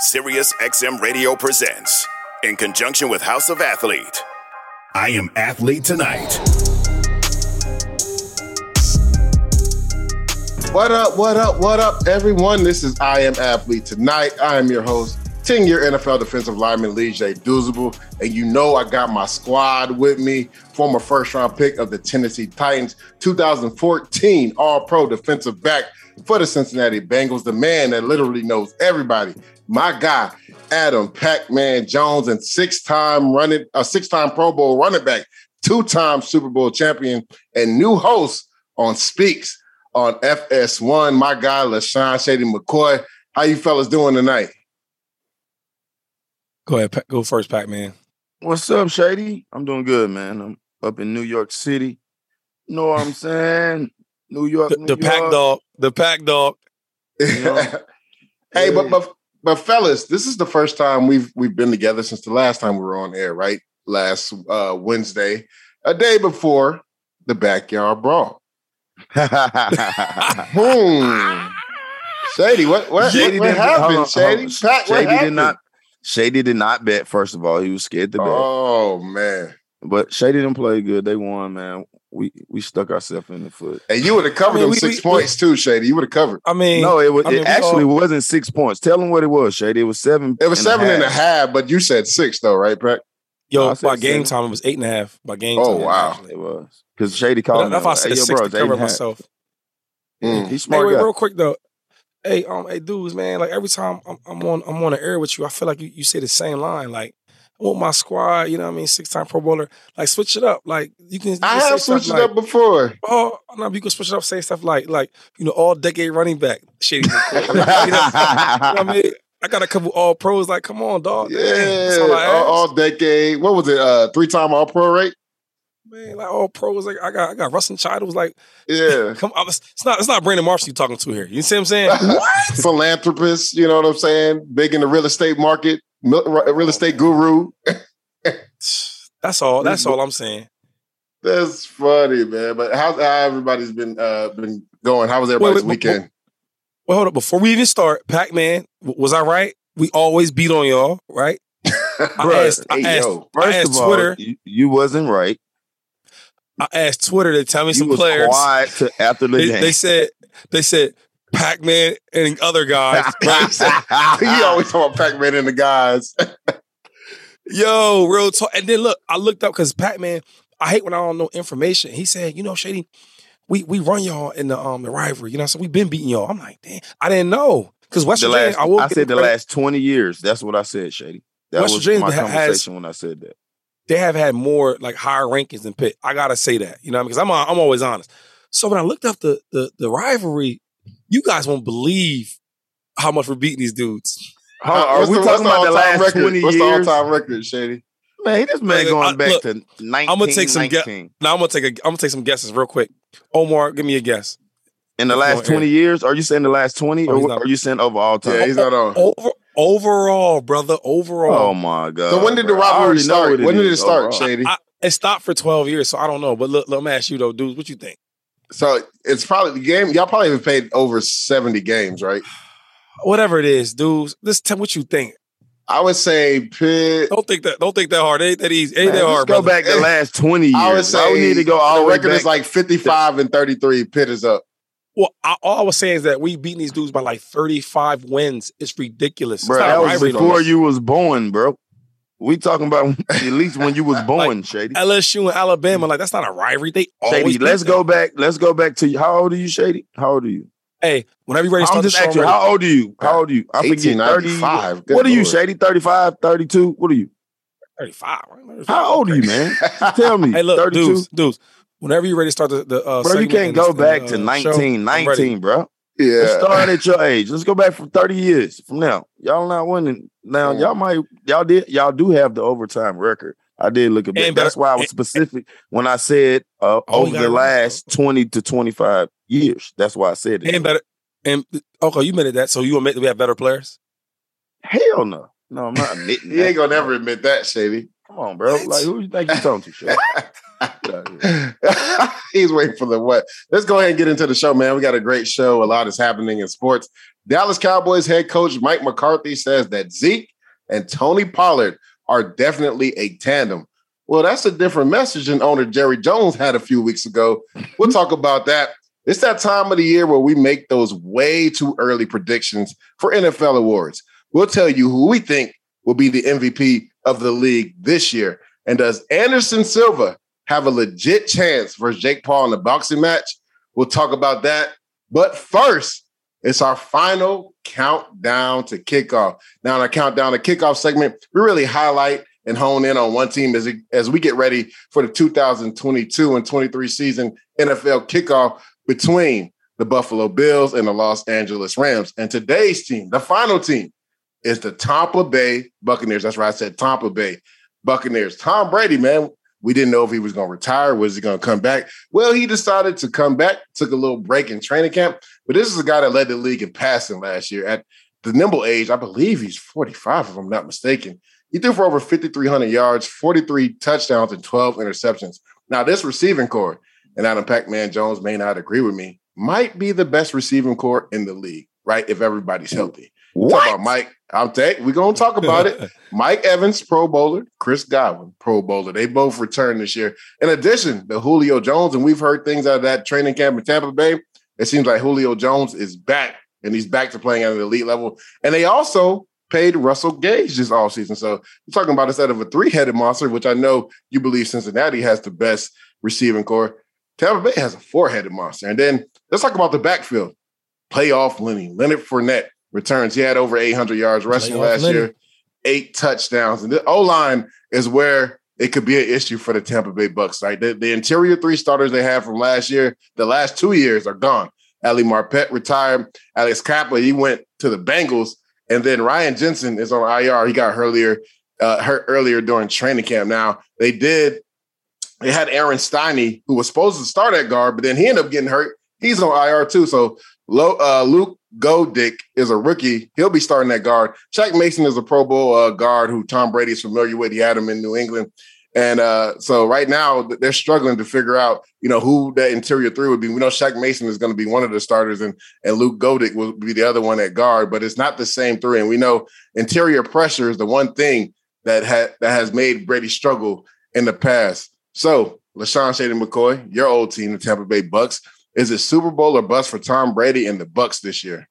Sirius XM Radio presents, in conjunction with House of Athlete, I Am Athlete Tonight. What up, what up, what up, everyone? This is I Am Athlete Tonight. I am your host, 10 year NFL defensive lineman Leger Douzable. And you know, I got my squad with me, former first round pick of the Tennessee Titans, 2014 All Pro defensive back for the Cincinnati Bengals, the man that literally knows everybody. My guy, Adam Pac-Man Jones, and six-time running, a six-time Pro Bowl running back, two-time Super Bowl champion, and new host on Speaks on FS1. My guy, LeSean Shady McCoy. How you fellas doing tonight? Go ahead, go first, Pac Man. What's up, Shady? I'm doing good, man. I'm up in New York City. You know what I'm saying? New York, The, New the pack dog, the pack dog. hey, but, but but fellas, this is the first time we've we've been together since the last time we were on air, right? Last uh, Wednesday, a day before the backyard brawl. Hmm. Shady, what what, Shady what, what didn't- hold happened? on, Shady, hold on. Pat, what Shady did not. Shady did not bet. First of all, he was scared to bet. Oh man, But Shady didn't play good. They won, man. We we stuck ourselves in the foot. and you would have covered I mean, them we- six we- points too, Shady. You would have covered. I mean, No, it was. I mean, it actually all- wasn't six points. Tell them what it was, Shady. It was seven. It was seven and a half, but you said six though, right, Pat? yo, I said by game seven. time it was eight and a half. By game Oh, time, wow. actually. It was because Shady But called me. That's why I like, said hey, six bro, to cover and a half. myself. Mm. He's Hey, smart wait, guy. real quick though. Hey, um, hey, dudes, man. Like every time I'm, I'm on, I'm on the air with you, I feel like you, you say the same line. Like, I want my squad. You know what I mean? Six time Pro Bowler. Like, switch it up. Like, you can. You I can say have stuff switched it like, up before. Oh no, you can switch it up. Say stuff like, like you know, all decade running back. Shady. you know, you know what I mean? I got a couple all pros. Like, come on, dog. Yeah, all, all, all, decade. What was it? Uh, three time All Pro, right? Man, like all pros. Like, I got, I got Russell Child. like, Yeah. come on. It's not, it's not Brandon Marshall you talking to here. You see what I'm saying? what Philanthropist, you know what I'm saying? Big in the real estate market, real estate guru. That's all. That's all I'm saying. That's funny, man. But how's how everybody's been uh been going? How was everybody's wait, wait, weekend? Well, hold up. Before we even start, Pac Man, was I right? We always beat on y'all, right? I Bruh, asked, I asked, yo, I first asked of all, Twitter. you, you wasn't right. I asked Twitter to tell me You some players. to, after the They, game. they said, they said, Pac Man and other guys. right? you always talk about Pac-Man and the guys. Yo, real talk. And then look, I looked up because Pac Man. I hate when I don't know information. He said, you know, Shady, we we run y'all in the um the rivalry. You know, so we've been beating y'all. I'm like, damn, I didn't know because West the Virginia. last, I, I said the credit. last 20 years. That's what I said, Shady. That West was Virginia my ha- has- conversation when I said that. They have had more like higher rankings than Pitt. I gotta say that, you know, because I'm I'm always honest. So when I looked up the the the rivalry, you guys won't believe how much we're beating these dudes. Hold on, are What's we the- talking about the last record? 20 What's years? the all-time record, Shady? Man, this man Look, going I- back look, to 19, I'm gonna take some guess. Now I'm gonna take a I'm gonna take some guesses real quick. Omar, give me a guess. In the last on, 20 years, are you saying the last 20 Oh, or not- are you saying over all time? Yeah, he's not on. Over overall, brother, overall. oh my God. So when did the bro. I rivalry start? When did it is start, overall. Shady? I, it stopped for 12 years, so I don't know. But look, let me ask you though, dudes, what you think? So it's probably the game. Y'all probably have played over 70 games, right? Whatever it is, dudes, just tell what you think. I would say Pitt. Don't think that. Don't think that hard. It ain't that easy. It ain't Man, that let's hard, go brother. back the last 20 years. I would Why say we need to go all the the way record back. is like 55 and 33. Pitt is up. Well, I, all I was saying is that we beating these dudes by like 35 wins. It's ridiculous. Bro, it's that was before you was born, bro. We talking about at least when you was born, Shady. LSU and Alabama, like that's not a rivalry. They always Shady, beat let's them. go back. Let's go back to you. How old are you, Shady? How old are you? Hey, whenever you ready to I'm start the just show, asking, how old are you? How old are you? I forget. 30, 1895. Good what are you, Shady? 35, 32? What are you? 35. right? How old are you, man? Tell me. Hey, look, 32? dudes, dudes. Whenever you're ready to start the, the uh, Bro, you can't go this- back in to the, uh, 19, show, I'm ready. 19, bro. Let's Yeah. start at your age. Let's go back for 30 years from now. Y'all not winning. Now, y'all might, y'all did, y'all do have the overtime record. I did look at that. That's why I was and- specific when I said uh, Oh, over the it right. last 20 to 25 years. That's why I said it. And better. And okay, you admitted that. So you admit that we have better players? Hell no. No, I'm not admitting You ain't gonna never admit that, Shady. Come on, bro. Like, who you think you talking to? He's waiting for the what. Let's go ahead and get into the show, man. We got a great show. A lot is happening in sports. Dallas Cowboys head coach Mike McCarthy says that Zeke and Tony Pollard are definitely a tandem. Well, that's a different message than owner Jerry Jones had a few weeks ago. We'll talk about that. It's that time of the year where we make those way too early predictions for NFL awards. We'll tell you who we think will be the MVP of the league this year. And does Anderson Silva have a legit chance versus Jake Paul in the boxing match? We'll talk about that. But first, it's our final countdown to kickoff. Now, in our countdown to kickoff segment, we really highlight and hone in on one team as, it, as we get ready for the 2022 and 23 season NFL kickoff between the Buffalo Bills and the Los Angeles Rams. And today's team, the final team, is the Tampa Bay Buccaneers. That's right, I said Tampa Bay Buccaneers. Tom Brady, man, we didn't know if he was going to retire. Was he going to come back? Well, he decided to come back, took a little break in training camp. But this is a guy that led the league in passing last year at the nimble age. I believe he's 45, if I'm not mistaken. He threw for over 5,300 yards, 43 touchdowns, and 12 interceptions. Now, this receiving corps, and Adam Pac Man Jones may not agree with me, might be the best receiving corps in the league, right? If everybody's healthy. Talk about Mike. I'm taking. We're gonna talk about it. Mike Evans, Pro Bowler. Chris Godwin, Pro Bowler. They both returned this year. In addition, the Julio Jones, and we've heard things out of that training camp in Tampa Bay. It seems like Julio Jones is back, and he's back to playing at an elite level. And they also paid Russell Gage this offseason. So you're talking about instead of a three-headed monster, which I know you believe Cincinnati has the best receiving corps. Tampa Bay has a four-headed monster. And then let's talk about the backfield. Playoff Lenny, Leonard Fournette returns. He had over 800 yards rushing Playoff last year, eight touchdowns. And the O line is where it could be an issue for the Tampa Bay Bucks. Right, the, the interior three starters they had from last year, the last two years are gone. Ali Marpet retired. Alex Cappa he went to the Bengals, and then Ryan Jensen is on IR. He got earlier, uh, hurt earlier during training camp. Now they did. They had Aaron Stinnie, who was supposed to start at guard, but then he ended up getting hurt. He's on IR too. So Lo, uh, Luke Goedeke is a rookie. He'll be starting that guard. Shaq Mason is a Pro Bowl uh, guard who Tom Brady is familiar with. He had him in New England. And uh, so right now they're struggling to figure out, you know, who that interior three would be. We know Shaq Mason is going to be one of the starters, and and Luke Goedeke will be the other one at guard. But it's not the same three. And we know interior pressure is the one thing that ha- that has made Brady struggle in the past. So LeSean Shady McCoy, your old team, the Tampa Bay Bucks, is it Super Bowl or bust for Tom Brady and the Bucks this year?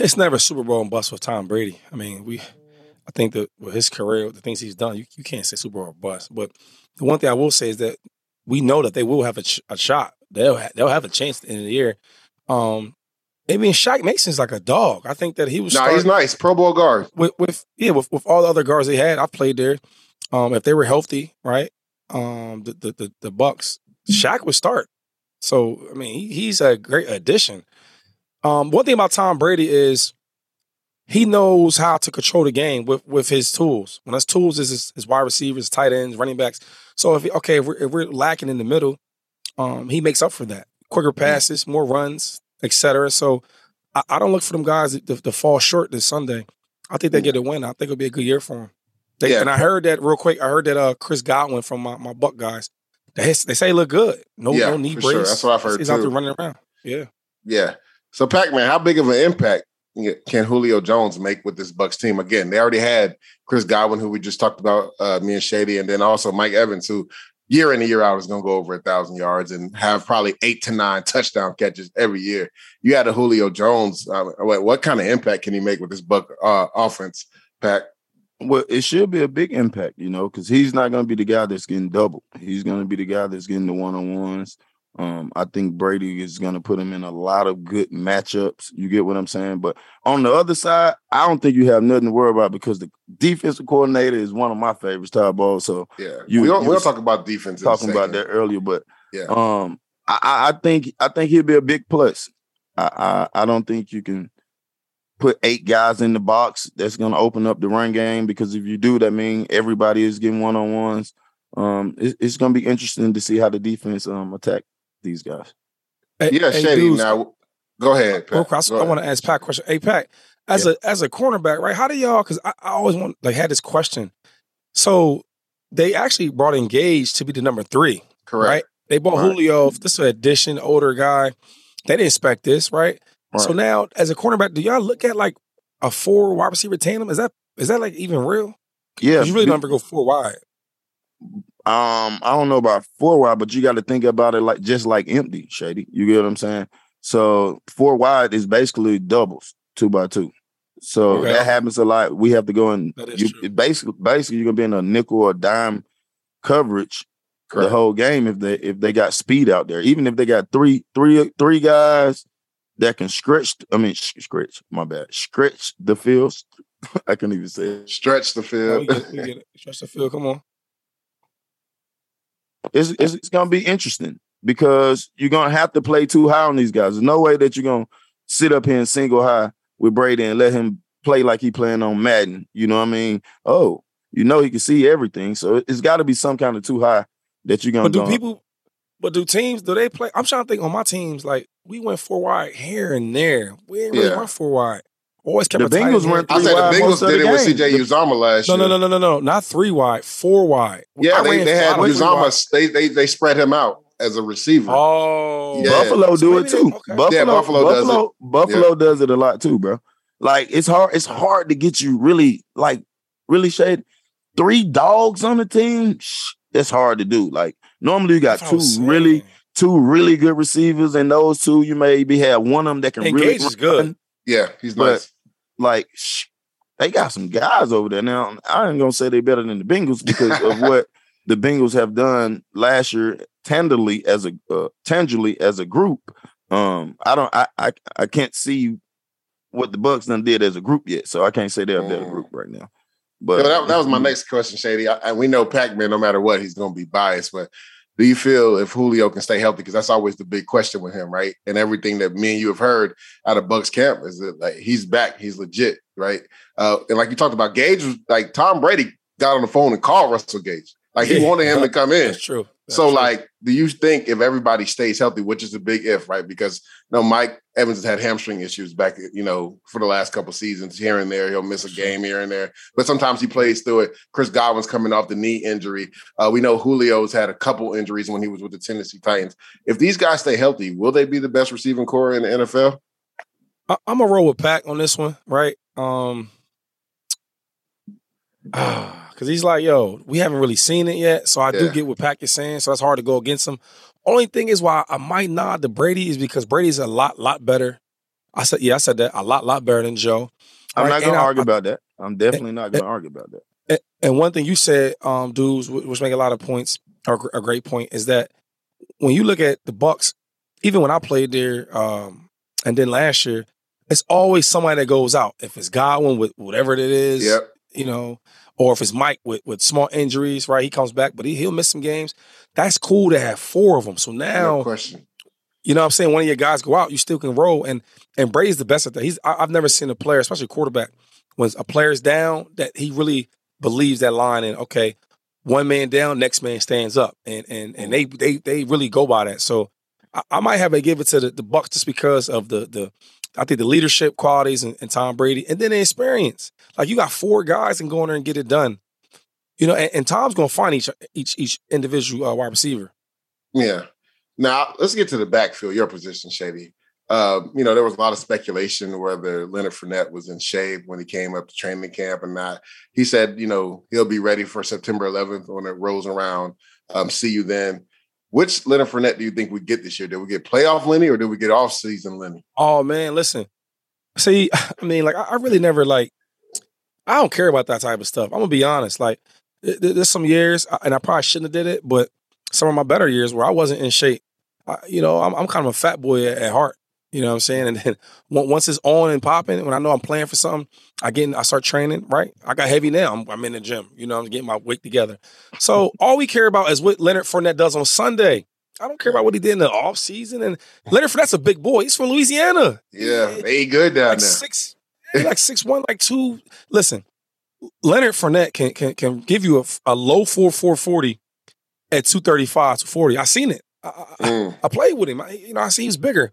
It's never Super Bowl and bust with Tom Brady. I mean, we, I think that with his career, the things he's done, you, you can't say Super Bowl or bust. But the one thing I will say is that we know that they will have a, ch- a shot. They'll ha- they'll have a chance at the end of the year. Um, I mean, Shaq Mason's like a dog. I think that he was. No, he's nice. Pro Bowl guard. with with yeah with, with all the other guards they had. I've played there. Um, if they were healthy, right? Um, the the the, the Bucks, Shaq would start. So I mean, he, he's a great addition. Um, one thing about Tom Brady is he knows how to control the game with with his tools. When his tools is his, his wide receivers, tight ends, running backs. So if okay, if we're, if we're lacking in the middle, um, he makes up for that. Quicker passes, more runs, etc. So I, I don't look for them guys to, to fall short this Sunday. I think they get a win. I think it'll be a good year for them. They, Yeah. And I heard that real quick. I heard that uh, Chris Godwin from my, my Buck guys. They, they say look good. No, Yeah, no knee brace. sure. That's what I've heard, He's out there running around. Yeah. Yeah. So Pac Man, how big of an impact can Julio Jones make with this Bucks team? Again, they already had Chris Godwin, who we just talked about, uh, me and Shady, and then also Mike Evans, who year in and year out is going to go over a thousand yards and have probably eight to nine touchdown catches every year. You had a Julio Jones. Uh, what, what, kind of impact can he make with this Buck uh, offense, Pat? Well, it should be a big impact, you know, because he's not going to be the guy that's getting double. He's going to be the guy that's getting the one on ones. Um, I think Brady is going to put him in a lot of good matchups. You get what I'm saying? But on the other side, I don't think you have nothing to worry about because the defensive coordinator is one of my favorites, Todd Bowles. So yeah, you, we don't, we don't talk about defense. Talking about that earlier, but yeah, um, I, I think I think he'll be a big plus. I, I I don't think you can put eight guys in the box. That's going to open up the run game because if you do, that mean everybody is getting one on ones. Um, it, it's going to be interesting to see how the defense um attack these guys. Hey, yeah, hey, Shady. Dudes, now, go ahead. Pat. I, I want to ask Pat a question. Hey, Pat, as yeah. a as a cornerback, right? How do y'all? Because I, I, always want like had this question. So they actually brought in Gage to be the number three. Correct. Right? They bought right. Julio. This is an addition, older guy. They didn't expect this, right? Right? So now, as a cornerback, do y'all look at like a four wide receiver tandem? Is that is that like even real? Yeah, you really don't ever go four wide. Um, I don't know about four wide, but you got to think about it like just like empty, shady. You get what I'm saying? So four wide is basically doubles, two by two. So okay. that happens a lot. We have to go and you basically basically you're gonna be in a nickel or dime coverage Correct. the whole game if they if they got speed out there. Even if they got three three three guys that can stretch. I mean stretch. My bad. Stretch the field. I can't even say it. Stretch the field. Oh, we get, we get Stretch the field. Come on it's, it's, it's going to be interesting because you're going to have to play too high on these guys. There's no way that you're going to sit up here and single high with Brady and let him play like he playing on Madden. You know what I mean? Oh, you know he can see everything, so it's got to be some kind of too high that you're gonna. But do go people? But do teams? Do they play? I'm trying to think on my teams. Like we went four wide here and there. We didn't really yeah. went four wide. Always kept the Bengals went. I said the Bengals did it with CJ Uzomah last no, year. No, no, no, no, no, not three wide, four wide. Yeah, they, they had Uzomah. They, they they spread him out as a receiver. Oh, yeah. Buffalo do it too. Okay. Buffalo, yeah, Buffalo, Buffalo does it. Buffalo yeah. does it a lot too, bro. Like it's hard. It's hard to get you really like really shade three dogs on the team. Shh, that's hard to do. Like normally you got two really two really good receivers, and those two you maybe have one of them that can Engage really is good. Yeah, he's nice like shh, they got some guys over there. Now I ain't gonna say they're better than the Bengals because of what the Bengals have done last year, tenderly as a uh, tangibly as a group. Um, I don't, I, I, I can't see what the Bucks done did as a group yet, so I can't say they're a better group right now. But that, that, was my next question, Shady. I, we know Pac-Man, no matter what, he's going to be biased. But do you feel if Julio can stay healthy? Because that's always the big question with him, right? And everything that me and you have heard out of Bucks camp is that like he's back, he's legit, right? Uh, and like you talked about, Gage was like Tom Brady got on the phone and called Russell Gage. Like he wanted him to come in. That's true. That's so true. like, do you think if everybody stays healthy, which is a big if, right? Because you know, Mike Evans has had hamstring issues back, you know, for the last couple seasons here and there. He'll miss a game here and there, but sometimes he plays through it. Chris Godwin's coming off the knee injury. Uh, we know Julio's had a couple injuries when he was with the Tennessee Titans. If these guys stay healthy, will they be the best receiving corps in the NFL? I- am a roll with Pack on this one, right? Um, because he's like, yo, we haven't really seen it yet. So I yeah. do get what Pack is saying. So that's hard to go against him. Only thing is why I might nod to Brady is because Brady's a lot, lot better. I said, yeah, I said that a lot, lot better than Joe. I'm right? not gonna and argue I, about that. I'm definitely and, not gonna and, argue about that. And, one thing you said, um, dudes, which make a lot of points, or a great point, is that when you look at the Bucks, even when I played there, um, and then last year, it's always somebody that goes out. If it's Godwin with whatever it is, yep. you know, or if it's Mike with, with small injuries, right? He comes back, but he, he'll miss some games. That's cool to have four of them. So now, no question. You know what I'm saying? One of your guys go out, you still can roll. And and Brady's the best at that. He's I, have never seen a player, especially a quarterback, when a player's down, that he really believes that line and okay, one man down, next man stands up. And and and they they they really go by that. So I, I might have to give it to the, the Bucks just because of the the I think the leadership qualities and, and, Tom Brady, and then the experience. Like you got four guys and go in there and get it done. You know, and, and Tom's going to find each each each individual uh, wide receiver. Yeah. Now let's get to the backfield. Your position, Shady. Uh, you know, there was a lot of speculation whether Leonard Fournette was in shape when he came up to training camp or not. He said, you know, he'll be ready for September 11th when it rolls around. Um, see you then. Which Leonard Fournette do you think we get this year? Did we get playoff Lenny or did we get off season Lenny? Oh man, listen. See, I mean, like I really never like. I don't care about that type of stuff. I'm gonna be honest. Like, there's some years, and I probably shouldn't have did it, but some of my better years where I wasn't in shape. I, you know, I'm, I'm kind of a fat boy at, at heart. You know what I'm saying? And then once it's on and popping, when I know I'm playing for something, I get in, I start training, right? I got heavy now. I'm, I'm in the gym. You know, I'm getting my weight together. So all we care about is what Leonard Fournette does on Sunday. I don't care about what he did in the off season. And Leonard Fournette's a big boy. He's from Louisiana. Yeah, they good down like there. Six, like six one, like two. Listen, Leonard Fournette can can can give you a, a low four four forty at two thirty five to forty. I seen it. I, mm. I, I, played with him. I, you know, I see he's bigger.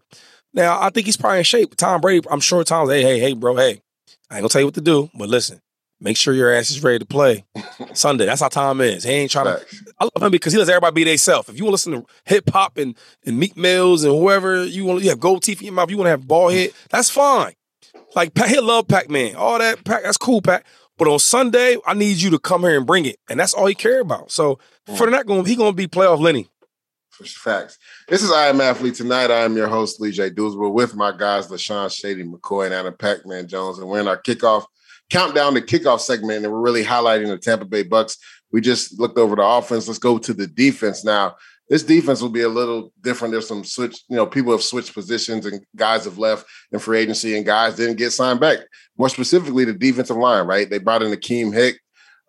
Now I think he's probably in shape. Tom Brady, I'm sure Tom's, hey, hey, hey, bro, hey, I ain't gonna tell you what to do, but listen, make sure your ass is ready to play Sunday. That's how Tom is. He ain't trying to. I love him because he lets everybody be themselves. If you want to listen to hip hop and and Meek Mills and whoever you want, you have gold teeth in your mouth. You want to have ball head. That's fine. Like he love Pac Man. All that Pac. That's cool, Pac. But on Sunday, I need you to come here and bring it, and that's all he care about. So mm. for that, going he gonna be playoff Lenny. Facts. This is I Am Athlete. Tonight, I am your host, Leger We're with my guys, LeSean Shady McCoy and Adam Pac-Man Jones. And we're in our kickoff countdown to kickoff segment, and we're really highlighting the Tampa Bay Bucks. We just looked over the offense. Let's go to the defense now. This defense will be a little different. There's some switch, you know, people have switched positions and guys have left in free agency and guys didn't get signed back. More specifically, the defensive line, right? They brought in Akiem Hick,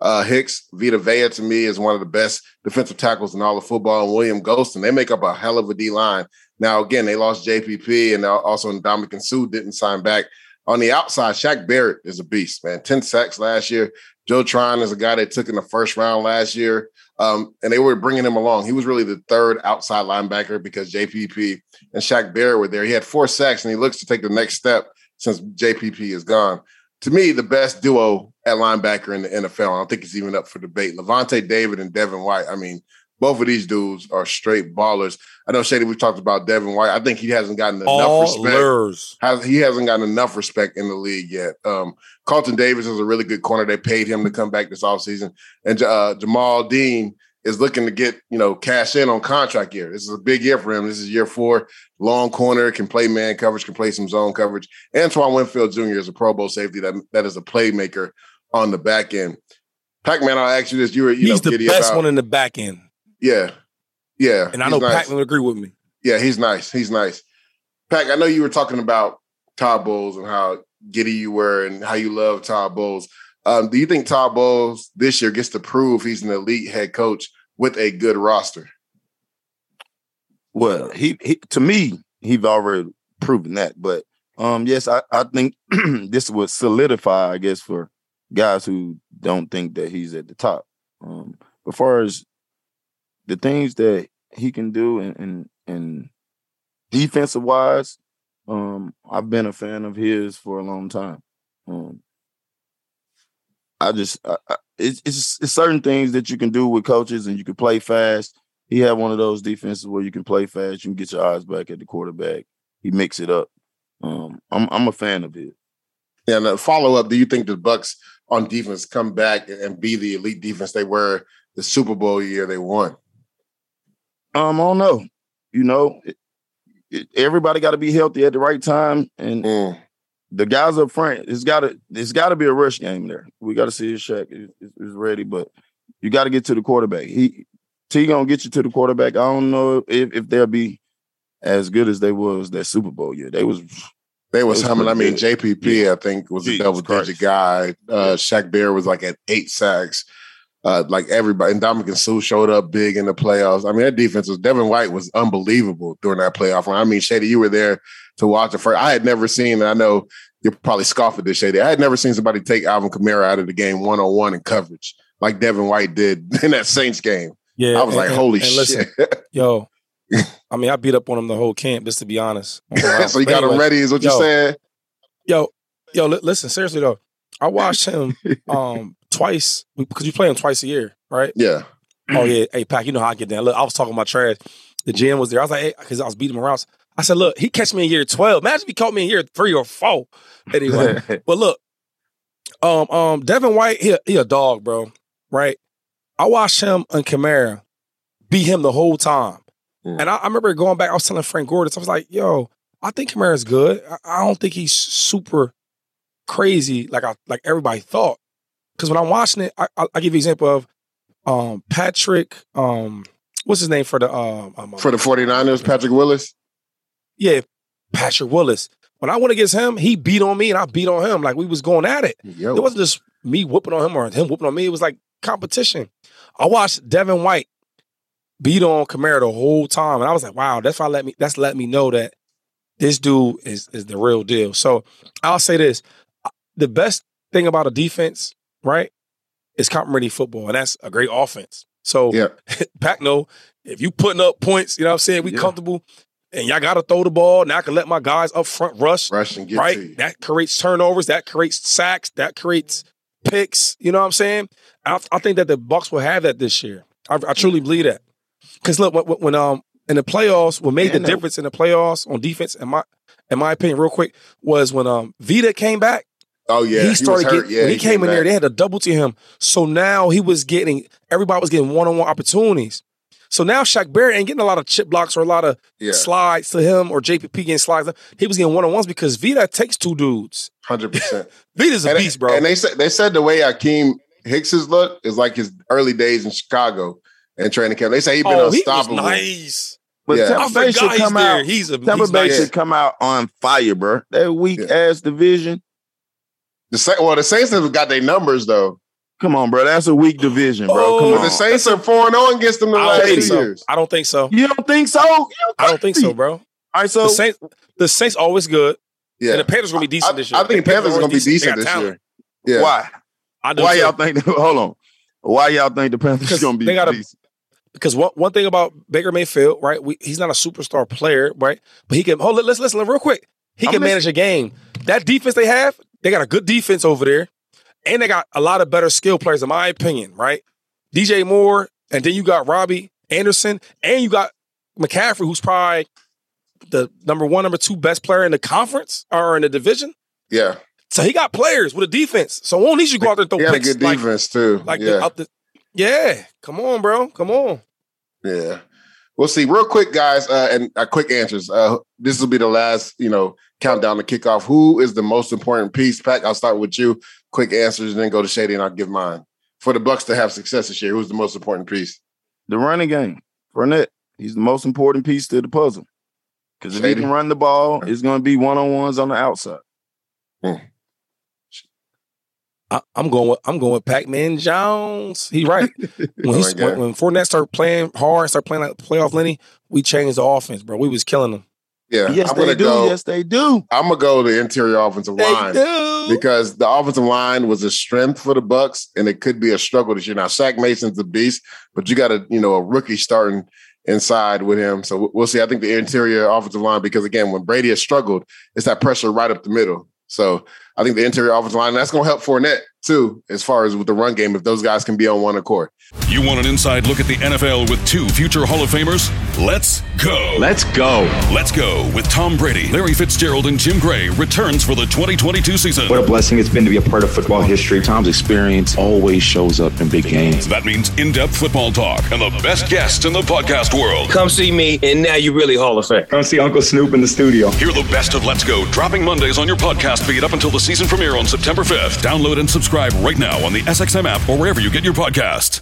uh, Hicks, Vita Vea to me is one of the best defensive tackles in all of football, and William Gholston. They make up a hell of a D line. Now, again, they lost JPP, and also Ndamukong Suh didn't sign back. On the outside, Shaq Barrett is a beast, man. 10 sacks last year. Joe Tryon is a guy they took in the first round last year, um, and they were bringing him along. He was really the third outside linebacker because JPP and Shaq Barrett were there. He had four sacks, and he looks to take the next step since JPP is gone to me, the best duo at linebacker in the NFL. I don't think it's even up for debate. Lavonte David and Devin White. I mean, both of these dudes are straight ballers. I know Shady, we've talked about Devin White. I think he hasn't gotten enough respect. He hasn't gotten enough respect in the league yet. Um, Carlton Davis is a really good corner. They paid him to come back this offseason. And uh, Jamel Dean is looking to get, you know, cash in on contract year. This is a big year for him. This is year four. Long corner, can play man coverage, can play some zone coverage. Antoine Winfield Jr. is a Pro Bowl safety that, that is a playmaker on the back end. Pac-Man, I'll ask you this. You were, you He's know, the best about, one in the back end. Yeah. Yeah. And I know nice. Pac-Man would agree with me. Yeah, he's nice. He's nice. Pac, I know you were talking about Todd Bowles and how giddy you were and how you love Todd Bowles. Um, do you think Todd Bowles this year gets to prove he's an elite head coach with a good roster? Well, he, he to me, he's already proven that. But um, yes, I, I think this would solidify, I guess, for guys who don't think that he's at the top. Um, as far as the things that he can do and and, defensive wise, um, I've been a fan of his for a long time. Um, I just I, I, it's, it's, it's certain things that you can do with coaches, and you can play fast. He had one of those defenses where you can play fast, you can get your eyes back at the quarterback. He mix it up. Um, I'm I'm a fan of it. Yeah, and a follow up, do you think the Bucks on defense come back and be the elite defense they were the Super Bowl year they won? Um, I don't know. You know, it, it, everybody got to be healthy at the right time, and mm the guys up front, it's got to it's got to be a rush game there. We got to see his Shaq is, is ready, but you got to get to the quarterback. He T gonna get you to the quarterback. I don't know if, if they'll be as good as they was that Super Bowl year. They was they was, was humming. I mean, JPP yeah. I think was Jesus a double digit guy. Uh, Shaq Bear was like at eight sacks. Uh, like everybody, and Ndamukong Suh showed up big in the playoffs. I mean, that defense was Devin White was unbelievable during that playoff run. I mean, Shady, you were there to watch it first. I had never seen, and I know you're probably scoffing at this, Shady. I had never seen somebody take Alvin Kamara out of the game one on one in coverage like Devin White did in that Saints game. Yeah, I was and, like, holy and, and shit. Listen, yo, I mean, I beat up on him the whole camp, just to be honest. so you got anyway, him ready, is what yo, you're saying? Yo, yo, listen, seriously though, I watched him um twice because you play him twice a year, right? Yeah. Oh yeah, hey Pac, you know how I get down. Look, I was talking about trash. The GM was there. I was like, hey, because I was beating him around. I said, look, he catch me in year 12. Imagine if he caught me in year three or four. Anyway. but look, um, um, Devin White, he a, he a dog, bro. Right? I watched him on Kamara beat him the whole time. Mm. And I, I, remember going back, I was telling Frank Gordon, I was like, yo, I think Kamara's good. I, I don't think he's super crazy like I like everybody thought. Because when I'm watching it, I, I, I give you an example of um, Patrick, um, what's his name for the um, um for the 49ers, Patrick Willis? Yeah, Patrick Willis. When I went against him, he beat on me and I beat on him. Like we was going at it. Yo. It wasn't just me whooping on him or him whooping on me. It was like competition. I watched Devin White beat on Kamara the whole time. And I was like, wow, that's why let me that's let me know that this dude is is the real deal. So I'll say this. The best thing about a defense, right, is complementary football, and that's a great offense. So yeah. Pack no, if you putting up points, you know what I'm saying, we yeah. comfortable and y'all got to throw the ball. Now I can let my guys up front rush. Rush and get right. That creates turnovers. That creates sacks. That creates picks. You know what I'm saying? I, I think that the Bucks will have that this year. I, I truly believe that. Because look, when, when, um in the playoffs, what made yeah, the no. difference in the playoffs on defense, in my in my opinion, real quick, was when um Vita came back. Oh yeah, he started he getting yeah, when he, he came in back. there. They had to double to him, so now he was getting everybody was getting one on one opportunities. So now Shaq Barrett ain't getting a lot of chip blocks or a lot of yeah. slides to him or JPP getting slides. He was getting one on ones because Vita takes two dudes. Hundred percent. Vita's a and beast, bro. And they said they said the way Akiem Hicks's look is like his early days in Chicago and training camp. They say he been oh, unstoppable. He nice. But yeah. Tampa Bay should come out. He's a Tampa Bay nice. should come out on fire, bro. That weak yeah. ass division. The well, the Saints have got their numbers though. Come on, bro. That's a weak division, bro. Oh, Come on. The Saints are 4 0 against them the last two so. years. I don't think so. You don't think so? Don't I don't think so, bro. All right, so the Saints, the Saints always good. Yeah. And the Panthers are gonna be decent I, this year. I think the Panthers, are gonna be decent this talent. year. Yeah. Why? Why y'all think hold on. Why y'all think the Panthers are gonna be they gotta, decent? Because one, one thing about Baker Mayfield, right? We, he's not a superstar player, right? But he can hold. Let's listen real quick. He I'm can manage a game. That defense they have, they got a good defense over there and they got a lot of better skill players, in my opinion, right? DJ Moore, and then you got Robbie Anderson, and you got McCaffrey, who's probably the number one, number two best player in the conference or in the division. Yeah. So he got players with a defense. So won't need you go out there and throw he got picks. a good like, defense too. Like yeah. The, yeah. Come on, bro. Come on. Yeah. We'll see. Real quick, guys, uh, and uh, quick answers. Uh, this will be the last, you know, countdown to kickoff. Who is the most important piece? Pack, I'll start with you quick answers and then go to Shady and I'll give mine. For the Bucks to have success this year, who's the most important piece? The running game. Fournette. He's the most important piece to the puzzle. Because if he can run the ball, it's going to be one on ones on the outside. Hmm. I, am going. With, I'm going with Pac-Man Jones. He right. When, he, when, when Fournette started playing hard, started playing like playoff Lenny, we changed the offense, bro. We was killing them. Yeah, yes, I'm they do. Go, yes, they do. I'm gonna go the interior offensive they line do. because the offensive line was a strength for the Bucks, and it could be a struggle this year. Now, Shaq Mason's a beast, but you got a you know a rookie starting inside with him, so we'll see. I think the interior offensive line because again, when Brady has struggled, it's that pressure right up the middle. So I think the interior offensive line, that's to help Fournette too, as far as with the run game, if those guys can be on one accord. You want an inside look at the NFL with two future Hall of Famers? Let's go. Let's go. Let's go with Tom Brady, Larry Fitzgerald, and Jim Gray returns for the 2022 season. What a blessing it's been to be a part of football history. Tom's experience always shows up in big games. That means in depth football talk and the best guests in the podcast world. Come see me, and now you're really Hall of Fame. Come see Uncle Snoop in the studio. Hear the best of Let's Go dropping Mondays on your podcast feed up until the season premiere on September 5th. Download and subscribe right now on the SXM app or wherever you get your podcast.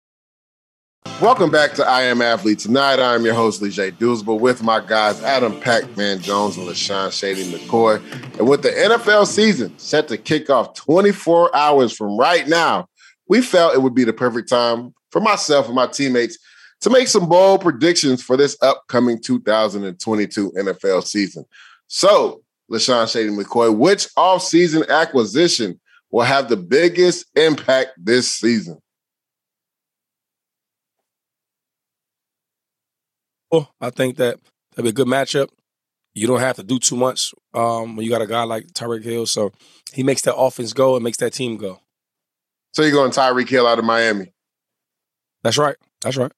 Welcome back to I Am Athlete. Tonight, I'm your host, Lee. Douzable, with my guys, Adam Pac-Man Jones and LeSean Shady McCoy. And with the NFL season set to kick off 24 hours from right now, we felt it would be the perfect time for myself and my teammates to make some bold predictions for this upcoming 2022 NFL season. So, LeSean Shady McCoy, which offseason acquisition will have the biggest impact this season? I think that that'd be a good matchup. You don't have to do too much um, when you got a guy like Tyreek Hill. So he makes that offense go and makes that team go. So you're going Tyreek Hill out of Miami? That's right. That's right.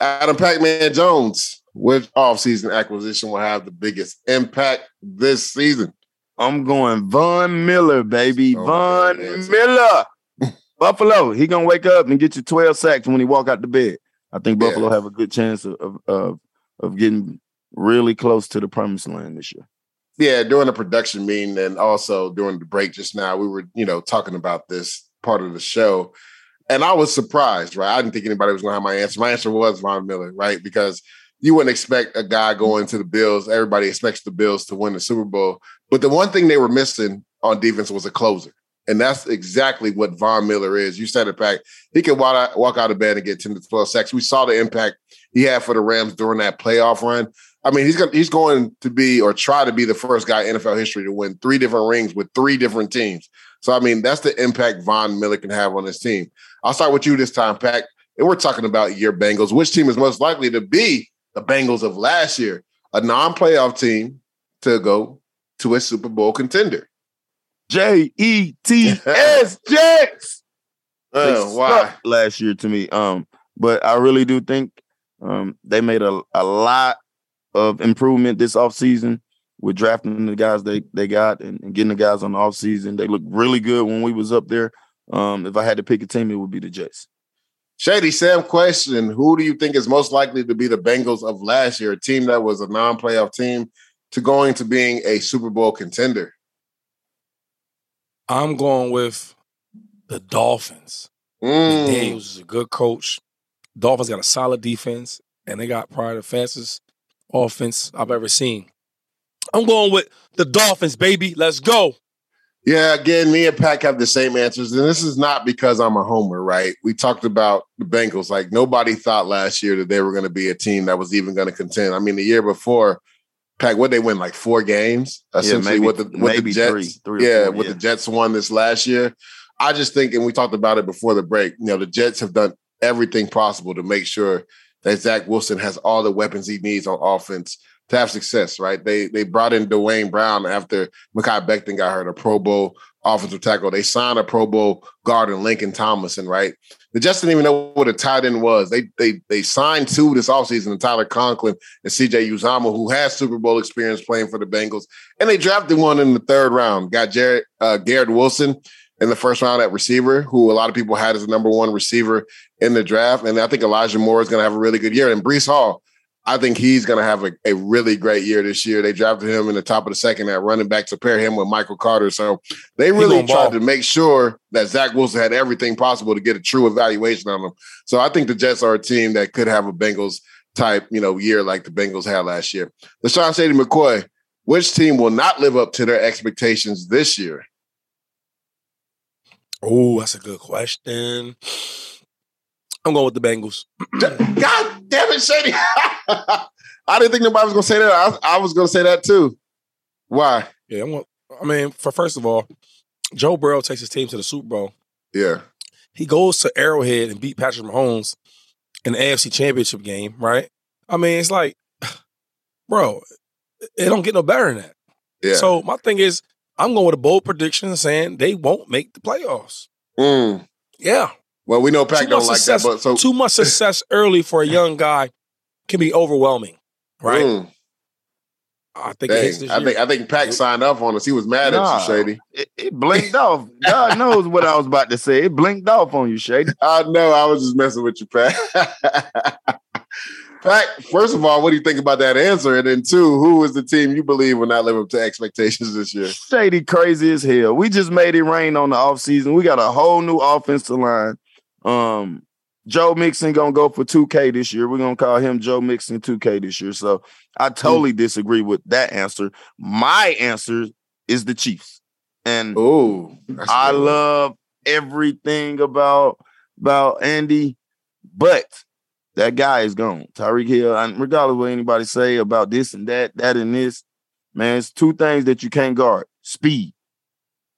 Adam Pac-Man Jones, which offseason acquisition will have the biggest impact this season? I'm going Von Miller, baby. Oh, Von Miller. Buffalo. He gonna wake up and get you 12 sacks when he walk out the bed. I think Buffalo yeah. have a good chance of, of of getting really close to the promised land this year. Yeah, during the production meeting and also during the break just now, we were, you know, talking about this part of the show. And I was surprised, right? I didn't think anybody was gonna have my answer. My answer was Von Miller, right? Because you wouldn't expect a guy going to the Bills. Everybody expects the Bills to win the Super Bowl. But the one thing they were missing on defense was a closer. And that's exactly what Von Miller is. You said it, Pack. He can walk out, walk out of bed and get 10 to 12 sacks. We saw the impact he had for the Rams during that playoff run. I mean, he's going, he's going to be or try to be the first guy in NFL history to win three different rings with three different teams. So, I mean, that's the impact Von Miller can have on his team. I'll start with you this time, Pack. And we're talking about your Bengals. Which team is most likely to be the Bengals of last year? A non playoff team to go to a Super Bowl contender. J E T S Jets. Uh, why last year to me? Um, but I really do think um they made a, a lot of improvement this offseason with drafting the guys they they got and, and getting the guys on the offseason. They looked really good when we was up there. Um, if I had to pick a team, it would be the Jets. Shady Sam question: Who do you think is most likely to be the Bengals of last year? A team that was a non-playoff team to going to being a Super Bowl contender. I'm going with the Dolphins. Mm. Daniels is a good coach. Dolphins got a solid defense, and they got probably the fastest offense I've ever seen. I'm going with the Dolphins, baby. Let's go. Yeah, again, me and Pack have the same answers. And this is not because I'm a homer, right? We talked about the Bengals. Like nobody thought last year that they were going to be a team that was even going to contend. I mean, the year before, Pack, what they win like four games essentially. Yeah, maybe, what the what the Jets, three, three yeah, four, what yeah. the Jets won this last year. I just think, and we talked about it before the break. You know, the Jets have done everything possible to make sure that Zach Wilson has all the weapons he needs on offense to have success. Right? They they brought in Duane Brown after Mekhi Becton got hurt, a Pro Bowl offensive tackle. They signed a Pro Bowl guard in Laken Tomlinson. Right? The Jets didn't even know what a tight end was. They they they signed two this offseason, Tyler Conklin and CJ Uzomah, who has Super Bowl experience playing for the Bengals. And they drafted one in the third round. Got Jared uh, Garrett Wilson in the first round at receiver, who a lot of people had as the number one receiver in the draft. And I think Elijah Moore is going to have a really good year. And Breece Hall, I think he's going to have a, a really great year this year. They drafted him in the top of the second at running back to pair him with Michael Carter. So they really tried ball. to make sure that Zach Wilson had everything possible to get a true evaluation on him. So I think the Jets are a team that could have a Bengals type, you know, year like the Bengals had last year. LeSean Shady McCoy, which team will not live up to their expectations this year? Oh, that's a good question. I'm going with the Bengals. God damn it, Shady. I didn't think nobody was gonna say that. I, I was gonna say that too. Why? Yeah, I'm. Gonna, I mean, for first of all, Joe Burrow takes his team to the Super Bowl. Yeah. He goes to Arrowhead and beat Patrick Mahomes in the AFC Championship game, right? I mean, it's like, bro, it don't get no better than that. Yeah. So my thing is, I'm going with a bold prediction saying they won't make the playoffs. Mm. Yeah. Well, we know Pac Too don't much like success, that, but so too much success early for a young guy can be overwhelming, right? Mm. I think it hits this I year. think I think Pac signed up on us. He was mad Nah. at you, Shady. It, it blinked off. God knows what I was about to say. It blinked off on you, Shady. I know. I was just messing with you, Pat. Pat, first of all, what do you think about that answer? And then two, who is the team you believe will not live up to expectations this year? Shady crazy as hell. We just made it rain on the offseason. We got a whole new offensive line. Um, Joe Mixon gonna go for 2K this year. We're gonna call him Joe Mixon 2K this year. So I totally disagree with that answer. My answer is the Chiefs. And oh, I love everything about about Andy, but that guy is gone. Tyreek Hill, and regardless of what anybody say about this and that, that and this, man, it's two things that you can't guard: speed,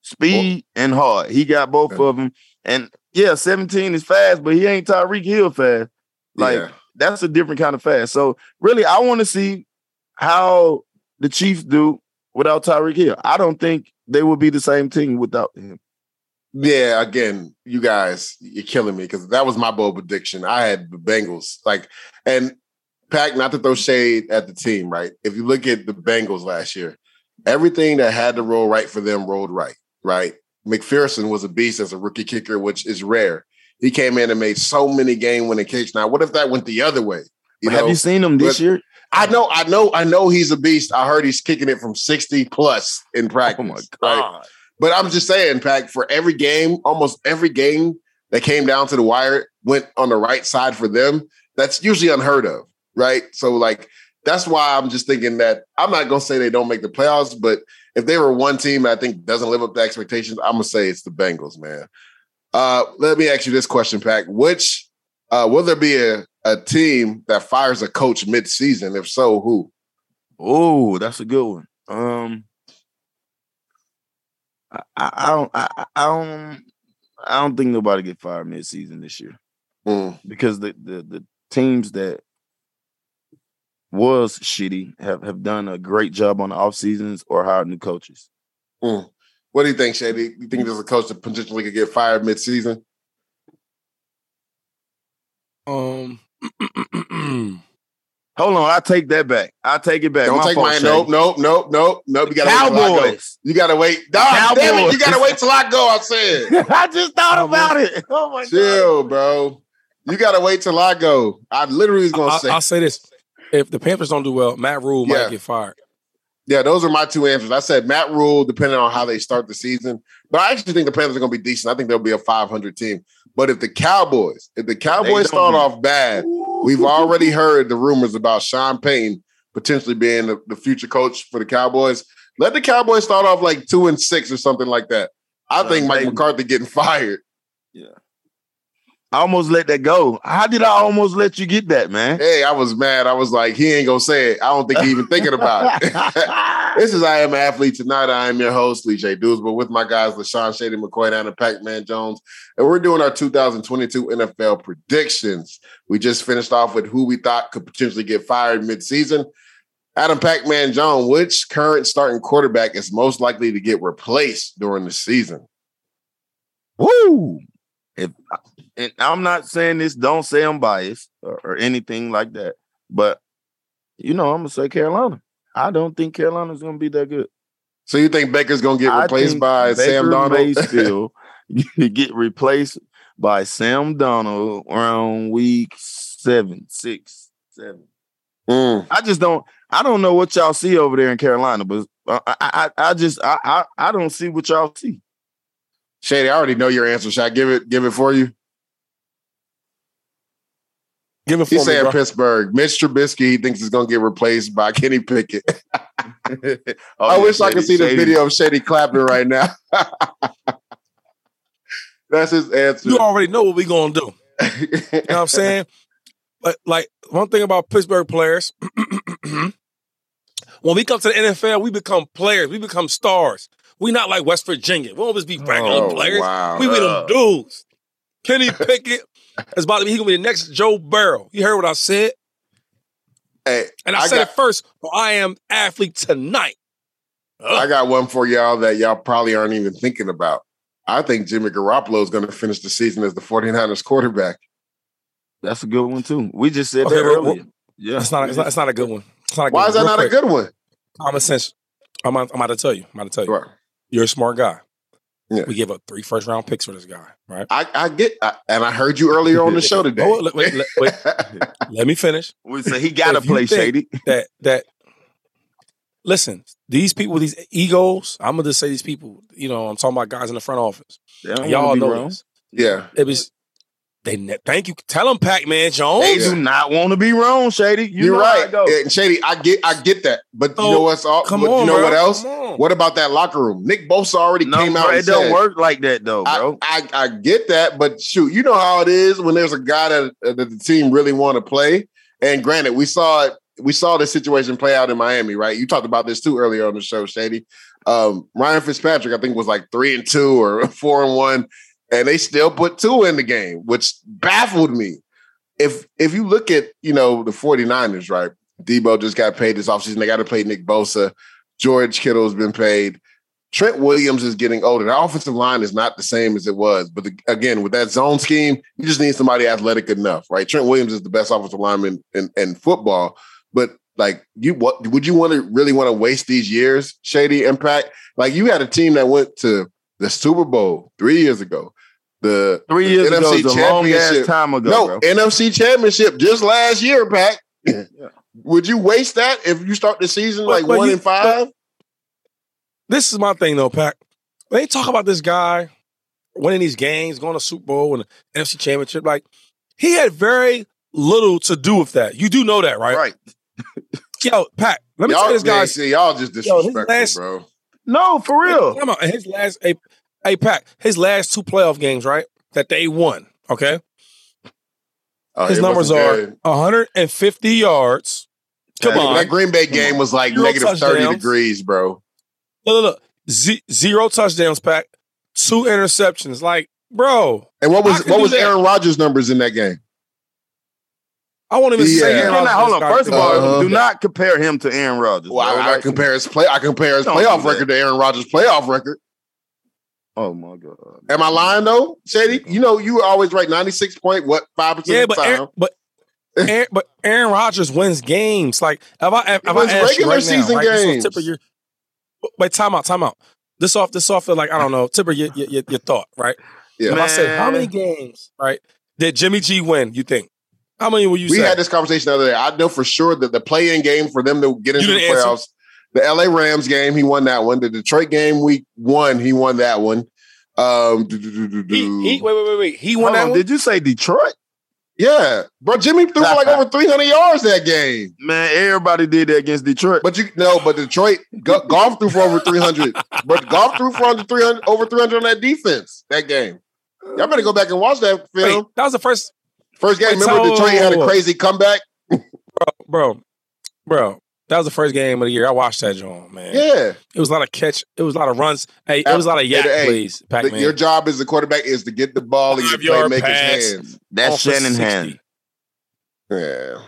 speed, and hard. He got both of them, and yeah, seventeen is fast, but he ain't Tyreek Hill fast. Like Yeah. that's a different kind of fast. So really, I want to see how the Chiefs do without Tyreek Hill. I don't think they would be the same team without him. Yeah, again, you guys, you're killing me because that was my bold prediction. I had the Bengals, like, and Pack, not to throw shade at the team, right? If you look at the Bengals last year, everything that had to roll right for them rolled right, right? McPherson was a beast as a rookie kicker, which is rare. He came in and made so many game winning kicks. Now, what if that went the other way? Have you seen him this year? I know, I know, I know he's a beast. I heard he's kicking it from 60 plus in practice. Oh my God. But I'm just saying, Pack, for every game, almost every game that came down to the wire went on the right side for them. That's usually unheard of, right? So, like, that's why I'm just thinking that I'm not gonna say they don't make the playoffs, but if they were one team I think doesn't live up to expectations, I'm gonna say it's the Bengals, man. Uh, let me ask you this question, Pack. Which uh, will there be a, a team that fires a coach mid-season? If so, who? Oh, that's a good one. Um, I, I, I don't, I, I- don't, I don't think nobody get fired mid-season this year because the, the the teams that was shitty have have done a great job on the off seasons or hired new coaches. Mm. What do you think, Shady? You think there's a coach that potentially could get fired mid-season? Um, Hold on, I take that back. I take it back. Don't My take fault, mine. Nope, nope, nope, nope, nope. You gotta wait till I go. Cowboys. You gotta wait. Dog, damn it, you gotta wait till I go. I said. I just thought about it. Oh my god. Chill, bro. You gotta wait till I go. I literally was gonna I, say. I'll say this: if the Panthers don't do well, Matt Rhule Yeah. might get fired. Yeah, those are my two answers. I said Matt Rhule, depending on how they start the season. But I actually think the Panthers are going to be decent. I think they'll be a 500 team. But if the Cowboys, if the Cowboys start be. off bad, we've already heard the rumors about Sean Payton potentially being the, the future coach for the Cowboys. Let the Cowboys start off like two and six or something like that. I think Mike McCarthy getting fired. I almost let that go. How did I almost let you get that, man? Hey, I was mad. I was like, he ain't gonna say it. I don't think he even thinking about it. this is I Am Athlete Tonight. I am your host, Lee J. but with my guys, LeSean Shady McCoy and Pac-Man Jones. And we're doing our 2022 NFL predictions. We just finished off with who we thought could potentially get fired mid-season. Adam Pac-Man Jones, which current starting quarterback is most likely to get replaced during the season? Woo! If and I'm not saying this, don't say I'm biased or, or anything like that. But you know, I'm gonna say Carolina. I don't think Carolina's gonna be that good. So you think Baker's gonna get replaced by Sam Baker Darnold? Mayfield get replaced by Sam Darnold around week seven, six, seven. Mm. I just don't. I don't know what y'all see over there in Carolina, but I, I, I, I just, I, I, I don't see what y'all see. Shady, I already know your answer. Should I give it give it for you? Give it He's saying bro. Pittsburgh. Mitch Trubisky, he thinks he's gonna get replaced by Kenny Pickett. Oh, I yeah, wish I could Shady- see the video of Shady clapping right now. That's his answer. You already know what we're gonna do. You know what I'm saying? But like one thing about Pittsburgh players, when we come to the NFL, we become players. We become stars. We not like West Virginia. We don't just be regular Oh, players. wow. We be them dudes. Kenny Pickett is about to be. He gonna be the next Joe Burrow. You heard what I said? Hey, And I, I said got- it first. Well, I am athlete tonight. I got one for y'all that y'all probably aren't even thinking about. I think Jimmy Garoppolo is going to finish the season as the 49ers quarterback. That's a good one too. We just said Okay, that well, earlier. Yeah, It's not. It's not. It's not a good one. It's not a good Why one. is that Real not quick, a good one? Common sense. I'm. I'm about to tell you. I'm about to tell you. Right. You're a smart guy. Yeah. We gave up three first round picks for this guy, right? I, I get, I, and I heard you earlier on the show today. Oh, wait, wait, wait, Let me finish. We say he got to play shady. That that. Listen, these people, these egos. I'm gonna just say these people. You know, I'm talking about guys in the front office. Y'all know wrong. this. yeah. It was. They ne- thank you. Tell them, Pac Man Jones. They do not want to be wrong, Shady. You You're right, goes. and Shady. I get, I get that, but you know what's all? come but on, you know bro. what else? What about that locker room? Nick Bosa already No, came out. bro, and it don't said, work like that though, bro. I, I I get that, but shoot, you know how it is when there's a guy that, uh, that the team really want to play. And granted, we saw it. We saw this situation play out in Miami, right? You talked about this too earlier on the show, Shady. Um, Ryan Fitzpatrick, I think, was like three and two or four and one, and they still put Tua in the game, which baffled me. If if you look at you know the 49ers, right? Deebo just got paid this offseason. They got to play Nick Bosa. George Kittle's been paid. Trent Williams is getting older. The offensive line is not the same as it was. But the, again, with that zone scheme, you just need somebody athletic enough, right? Trent Williams is the best offensive lineman in, in football. But like, you what would you want to really want to waste these years, Shady Impact? Like, you had a team that went to the Super Bowl three years ago. The Three the years ago is a long Championship- time ago, No, bro. NFC Championship just last year, Pack. Would you waste that if you start the season But- like but one you- and five? this is my thing though, Pac. They talk about this guy winning these games, going to Super Bowl and the NFC Championship. Like he had very little to do with that. You do know that, right? Right. Yo, Pat, let me y'all, tell this guy. see, y'all just Yo, disrespectful, last- bro. No, for real. Come on, his last, hey, hey, Pat, his last two playoff games, right? That they won. Okay, Oh, his numbers are good. 150 yards. Come Yeah, on, that Green Bay game was like Zero negative thirty touchdowns. degrees, bro. look, look, look. Z- zero touchdowns, Pat. Two interceptions. Like, bro, And what was what was that. Aaron Rodgers' numbers in that game? I won't even say. Yeah. Aaron Rodgers hold on. First of all, Uh-huh. do not compare him to Aaron Rodgers. Well. I, I compare his play. I compare his playoff record to Aaron Rodgers' playoff record. Oh my god. Am I lying though, Shady? You know you were always right. Ninety six point what five percent Yeah, of the but time. Aaron, but Aaron, but Aaron Rodgers wins games. Like if I if, He I wins ask regular right season now, right, this games. was Tipper, your, wait, time out, time out. This off, this off. of Like I don't know, Tipper, your your, your, your thought, right? Yeah. If I said how many games, right, did Jimmy G win? You think? How many will you we say? had this conversation the other day. I know for sure that the play in game for them to get into the didn't answer. Playoffs, the LA Rams game, he won that one. The Detroit game, week one, he won that one. Um, do, do, do, do, do. he, he, wait, wait, wait, wait. He won Hold that on, one. Did you say Detroit? yeah, bro. Jimmy threw for like over three hundred yards that game. Man, everybody did that against Detroit. But you no, but Detroit go, Goff threw for over three hundred. but Goff threw for under three hundred, over three hundred on that defense that game. Y'all better go back and watch that Wait, film. that was the first, First game, wait, remember so- Detroit had a crazy comeback. bro, bro, bro. That was the first game of the year. I watched that, John. Man, Yeah, it was a lot of catch. It was a lot of runs. Hey, it was a lot of YAC Hey, plays. Pac the- Man. your job as the quarterback is to get the ball in your playmaker's pass. hands. That's Off for Shannon Hand. Yeah,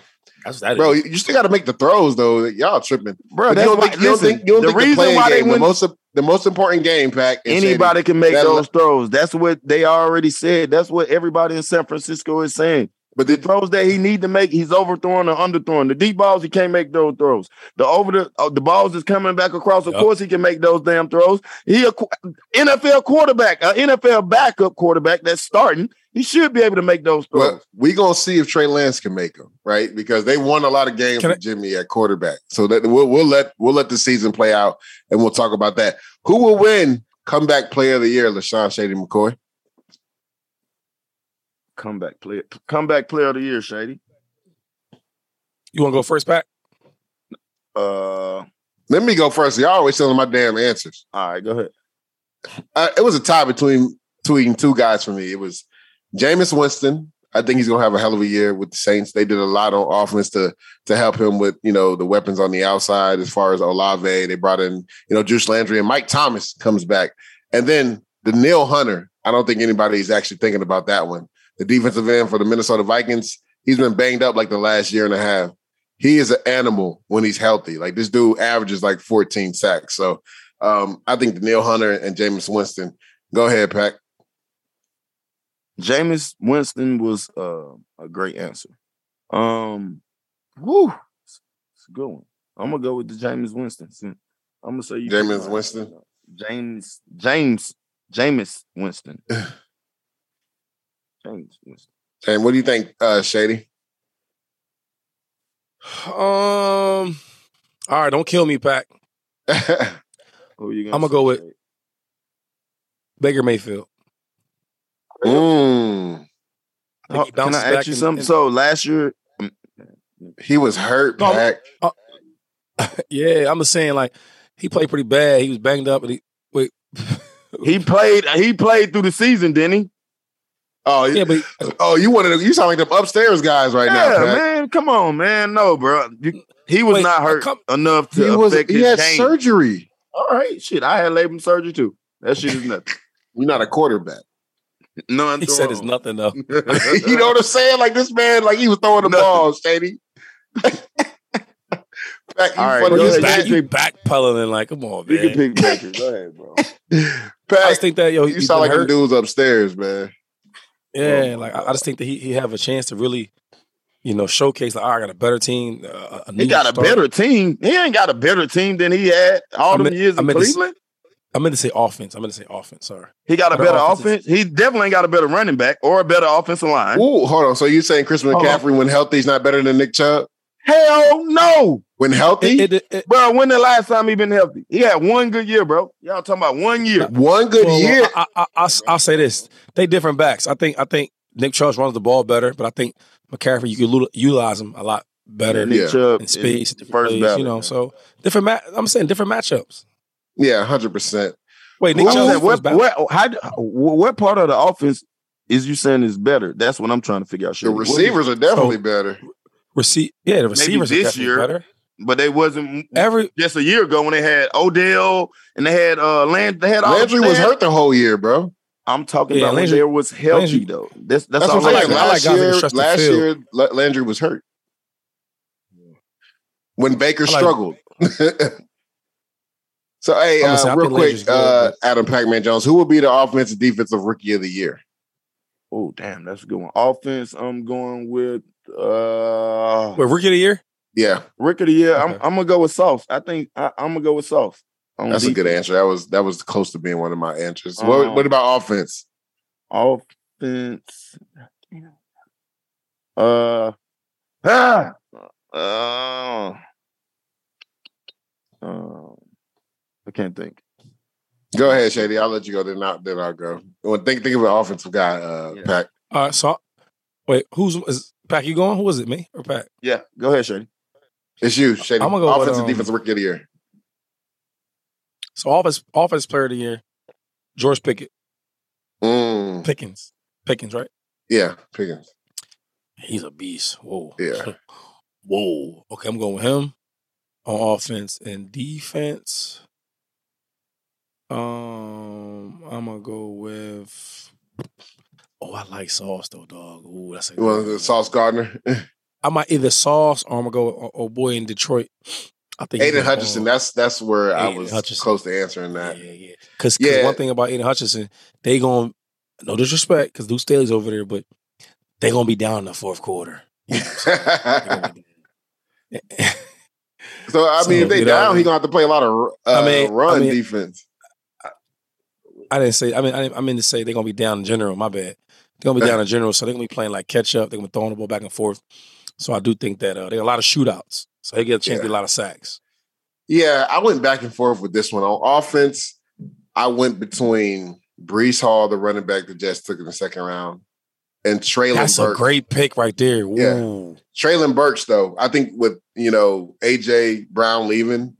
That's what that bro, is. you you still got to make the throws though. Y'all tripping, Bro, that's you don't why, think you don't listen, think you don't the think the reason playing why they game, the most the most important game, pack. anybody Shady. can make That- those throws. That's what they already said. That's what everybody in San Francisco is saying. But The the, throws that he need to make, he's overthrowing or underthrowing. The deep balls, he can't make those throws. The over the uh, the balls is coming back across. Of Yup. course, he can make those damn throws. He a NFL quarterback, an NFL backup quarterback that's starting. He should be able to make those throws. well, we gonna see if Trey Lance can make them, right? Because they won a lot of games Can with I- Jimmy at quarterback. So that we'll we'll let we'll let the season play out, and we'll talk about that. Who will win comeback player of the year? LeSean Shady McCoy. Comeback player, comeback player of the year, Shady. You want to go first, Pat? Uh, Let me go first. Y'all always telling my damn answers. all right, go ahead. uh, it was a tie between between two guys for me. It was Jameis Winston I think he's gonna have a hell of a year with the Saints. They did a lot on offense to to help him with you know the weapons on the outside as far as Olave. They brought in you know Juice Landry and Mike Thomas comes back, and then Danielle Hunter. I don't think anybody's actually thinking about that one. The defensive end for the Minnesota Vikings. He's been banged up like the last year and a half. He is an animal when he's healthy. Like this dude averages like 14 sacks. So um, I think Danielle Hunter and Jameis Winston. Go ahead, Pack. Jameis Winston was uh, a great answer. Um, whoo, it's a good one. I'm gonna go with the Jameis Winston. I'm gonna say you Jameis Winston. James James Jameis Winston. James Winston. And what do you think, uh, Shady? Um. All right, don't kill me, Pack. Who you I'm gonna go with Baker Mayfield. Mm. I think he Can I ask back you something? and- So last year, He was hurt, No, Pack. uh, yeah, I'm just saying, like he played pretty bad. He was banged up, and he wait. he played. He played through the season, didn't he? Oh, yeah, but oh, you wanted to, you sound like them upstairs guys right now, Yeah, man. Come on, man. No, bro. You- he was Wait, not hurt come- enough to He was affect he had game. surgery. All right, shit. I had labrum surgery too. That shit is nothing. You're not a quarterback. No, He said it's nothing though. you know what I'm saying? Like this man, like he was throwing the ball, Shady. Pack, you All right, funny go as ahead. back, you backpedaling like, come on, You can man. pick Baker. Go ahead, bro. I Pack, just think that yo, you he's sound like them hurt. dudes upstairs, man. Yeah, like I, I just think that he he have a chance to really, you know, showcase like, oh, I got a better team. Uh, a He got a start. better team. He ain't got a better team than he had all I them meant- years I in meant to Cleveland. I meant to say offense. I meant to say offense. Sorry. He got a Better better offensive- offense. He definitely ain't got a better running back or a better offensive line. Ooh, hold on. So you saying Chris Hold. McCaffrey when healthy is not better than Nick Chubb? Hell no, When healthy, It, it, it, bro. When the last time he been healthy? He had one good year, bro. Y'all talking about one year? one good well, year. I, I, I, will say this: they different backs. I think I think Nick Chubb runs the ball better, but I think McCaffrey you could utilize him a lot better Nick Yeah. Chubb in space, first plays, ballot, you know. man. So different. Ma- I'm saying different matchups. yeah, hundred percent. Wait, Nick Chubb saying, first what, what, how, what part of the offense is you saying is better? That's what I'm trying to figure out. The Shady. What is- receivers are definitely better. Receive, yeah, the receivers are this definitely year. better. But they wasn't Every just a year ago when they had Odell and they had uh Land. They had Landry they was hurt the whole year, bro. I'm talking Yeah, about when Landry- they was healthy Landry- though. That's that's, That's all what I'm saying. like- I like Last year, last year, Landry was hurt. When Baker like- struggled. so, hey, I'm say, uh, real quick, good, uh, Adam Pac-Man Jones, who will be the offensive defensive rookie of the year? Oh damn, that's a good one. Offense, I'm going with uh Wait, rookie of the year? Yeah, Rick of the year. I'm I'm gonna go with Sauce. I think I, I'm gonna go with Sauce. on that's a good answer. That was that was close to being one of my answers. what, Um, what about offense? Offense. Uh ah, uh, uh, I can't think. Go ahead, Shady. I'll let you go. Then I'll, then I'll go. Well, think think of an offensive guy, uh, Yeah. Pac. All right, so wait, who's is Pack? You going? Who was it? Me or Pack? Yeah, go ahead, Shady. It's you, Shady. I'm gonna go with, offensive um, defensive rookie of the year. So offense, offense player of the year, George Pickett, Mm, Pickens, Pickens, right? yeah, Pickens. He's a beast. Whoa. Yeah. Whoa. Okay, I'm going with him on offense and defense. Um, I'm gonna go with. Oh, I like Sauce though, dog. Ooh, that's a You good the one. Sauce Gardner? I might either Sauce or I'm gonna go with oh, oh boy in Detroit. I think Aidan Hutchinson. That's that's where I was Hutchinson. close to answering that. Yeah, yeah. Because Yeah. one thing about Aidan Hutchinson, they going no disrespect, because Luke Staley's over there, but they gonna be down in the fourth quarter. You know I'm saying? They gonna be down. so I mean, So, if they down, he gonna have to play a lot of uh, I mean- run I mean- defense. I didn't say. I mean, I, didn't- I meant to say they're gonna be down in general. My bad. They're gonna be down in general, so they're gonna be playing like catch up. They're gonna be throwing the ball back and forth. So I do think that uh, there are a lot of shootouts. So they get a chance to get a lot of sacks. Yeah, I went back and forth with this one. On offense, I went between Breece Hall, the running back the Jets took in the second round, and Treylon That's a great pick right there. Yeah. Treylon Burks, though, I think with you know AJ Brown leaving,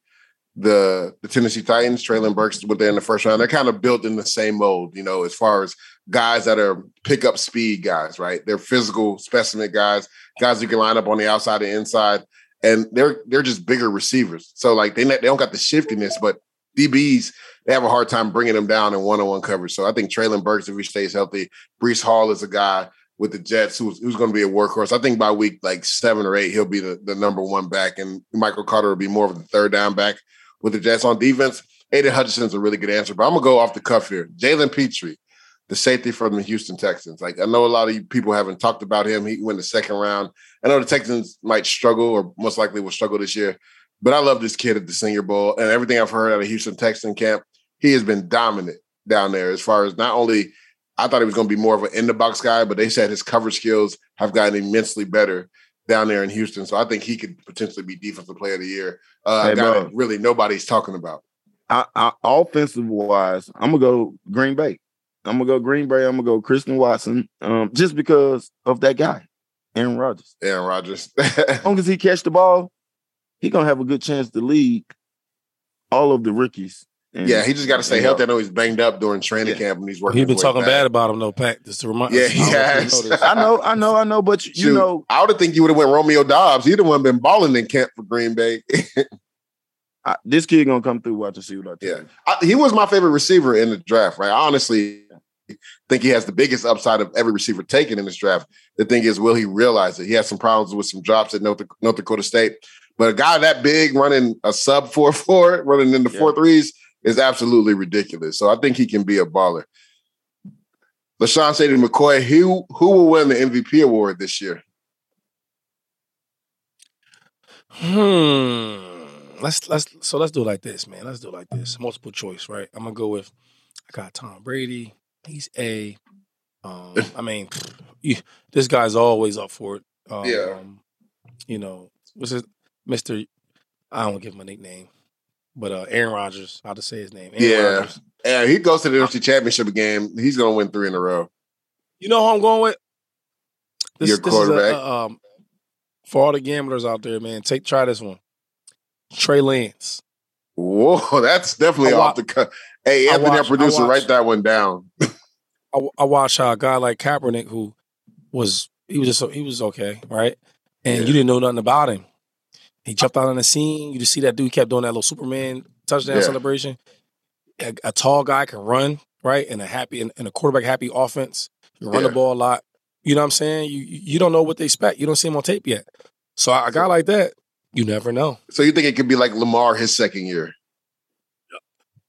the the Tennessee Titans, Treylon Burks went there in the first round. They're kind of built in the same mold, you know, as far as guys that are pickup speed guys, right? They're physical specimen guys, guys who can line up on the outside and inside, and they're they're just bigger receivers. So like they they don't got the shiftiness, but DBs they have a hard time bringing them down in one on one coverage. So I think Treylon Burks, if he stays healthy, Breece Hall is a guy with the Jets who's, who's going to be a workhorse. I think by week like seven or eight, he'll be the, the number one back, and Michael Carter will be more of the third down back with the Jets on defense. Aidan Hutchinson's a really good answer, but I'm gonna go off the cuff here. Jalen Pitre, the safety from the Houston Texans. Like I know a lot of people haven't talked about him. He went the second round. I know the Texans might struggle, or most likely will struggle this year. But I love this kid at the Senior Bowl, and everything I've heard out of Houston Texan camp, he has been dominant down there. As far as not only, I thought he was going to be more of an in the box guy, but they said his coverage skills have gotten immensely better down there in Houston. So I think he could potentially be defensive player of the year. Uh, hey, guy that really nobody's talking about. I, I, offensive wise, I'm gonna go Green Bay. I'm gonna go Green Bay. I'm gonna go Christian Watson, um, just because of that guy, Aaron Rodgers. Aaron Rodgers. as long as he catch the ball, he gonna have a good chance to lead all of the rookies and, yeah, he just got to stay healthy. I know he's banged up during training yeah. camp and he's working. He's been talking back. bad about him though, Pat. Just to remind. Yeah, he has. I know, I know, I know. But you Shoot, know, I would have think you would have went Romeo Doubs. He'd have one been balling in camp for Green Bay. I, this kid gonna come through. Watch and see what I tell yeah. I, he was my favorite receiver in the draft. Right, I honestly think he has the biggest upside of every receiver taken in this draft. The thing is, will he realize it? He had some problems with some drops at North, North Dakota State, but a guy that big running a sub four four, running in the yeah. four threes is absolutely ridiculous. So I think he can be a baller. LeSean Shady McCoy, who who will win the MVP award this year? Hmm. Let's let's so let's do it like this, man. Let's do it like this. Multiple choice, right? I'm gonna go with I got Tom Brady. He's a. Um, I mean, you, this guy's always up for it. Um, yeah. You know, what's it, Mister? I don't give him a nickname. But uh, Aaron Rodgers, how just say his name? Aaron yeah, Rodgers. yeah. He goes to the NFC Championship game. He's going to win three in a row. You know who I'm going with? This, Your this quarterback. A, um, for all the gamblers out there, man, take try this one. Trey Lance. Whoa, that's definitely off the cut. Hey, Anthony, watch, our producer, write that one down. I, I watch a guy like Kaepernick who was he was just he was okay, right? And yeah. you didn't know nothing about him. He jumped out on the scene. You just see that dude kept doing that little Superman touchdown yeah. celebration. A, a, tall guy can run, right? And a happy and, a quarterback happy offense. You run yeah. the ball a lot. You know what I'm saying? You you don't know what they expect. You don't see him on tape yet. So a guy like that, you never know. So you think it could be like Lamar his second year?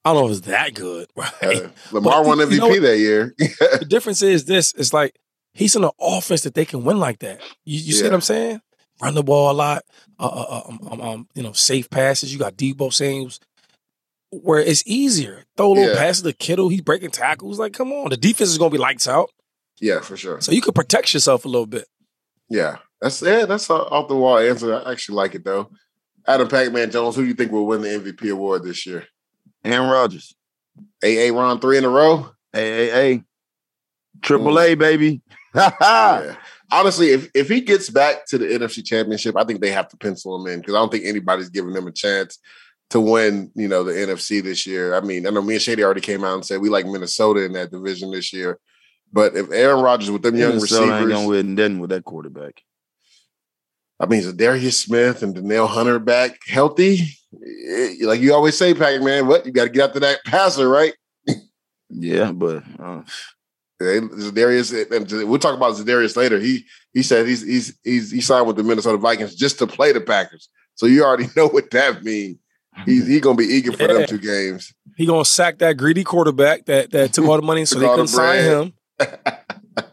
I don't know if it's that good, right? Uh, Lamar but won MVP you know that year. the difference is this: it's like he's in an offense that they can win like that. You, you yeah. see what I'm saying? Run the ball a lot, uh, uh, uh, um, um, um, you know, safe passes. You got Deebo Samuels, where it's easier. Throw a little yeah. passes to Kittle. He's breaking tackles. Like, come on, the defense is going to be lights out. Yeah, for sure. So you could protect yourself a little bit. Yeah, that's yeah, that's off the wall answer. I actually like it though. Adam Pac-Man Jones, who do you think will win the MVP award this year? Aaron Rodgers. AA round three in a row. AAA. Triple A, baby. yeah honestly, if if he gets back to the NFC Championship, I think they have to pencil him in because I don't think anybody's giving them a chance to win, you know, the NFC this year. I mean, I know me and Shady already came out and said we like Minnesota in that division this year. But if Aaron Rodgers with them young Minnesota receivers, ain't gonna win then with that quarterback. I mean, is Darius Smith and Danielle Hunter back healthy? Eh, like you always say, Pac Man, what you got to get after that passer, right? yeah, but uh, Darius, and we'll talk about Darius later. He he said he's he's he's he signed with the Minnesota Vikings just to play the Packers. So you already know what that means. He's he gonna be eager for them two games. He gonna sack that greedy quarterback that that took all the money so they couldn't the sign him.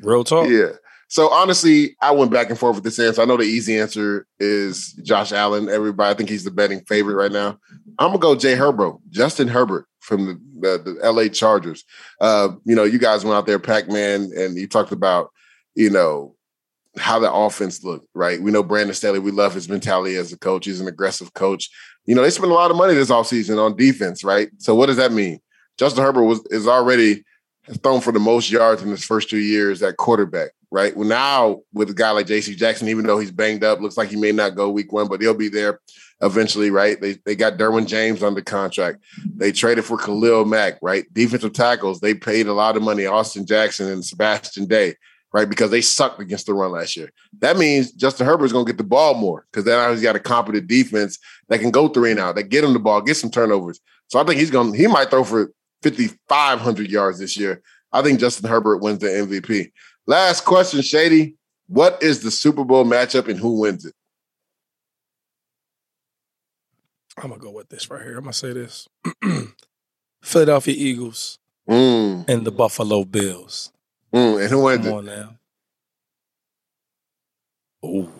Real talk. Yeah. So honestly, I went back and forth with this answer. I know the easy answer is Josh Allen. Everybody, I think he's the betting favorite right now. I'm gonna go Jay Herbert, Justin Herbert from the, the, the LA Chargers. Uh, you know, you guys went out there, Pac Man, and you talked about, you know, how the offense looked, right? We know Brandon Staley, we love his mentality as a coach. He's an aggressive coach. You know, they spent a lot of money this offseason on defense, right? So what does that mean? Justin Herbert was is already thrown for the most yards in his first two years at quarterback. Right? Well, now with a guy like J.C. Jackson, even though he's banged up, looks like he may not go week one, but he'll be there eventually, right? They they got Derwin James under contract. They traded for Khalil Mack, right? Defensive tackles, they paid a lot of money, Austin Jackson and Sebastian Day, right? Because they sucked against the run last year. That means Justin Herbert's gonna get the ball more because now he's got a competent defense that can go three and out, that get him the ball, get some turnovers. So I think he's gonna he might throw for 5,500 yards this year. I think Justin Herbert wins the MVP. Last question, Shady. What is the Super Bowl matchup and who wins it? I'm gonna go with this right here. I'm gonna say this: Philadelphia Eagles mm. and the Buffalo Bills. Mm. And who wins Come it? on now. Ooh.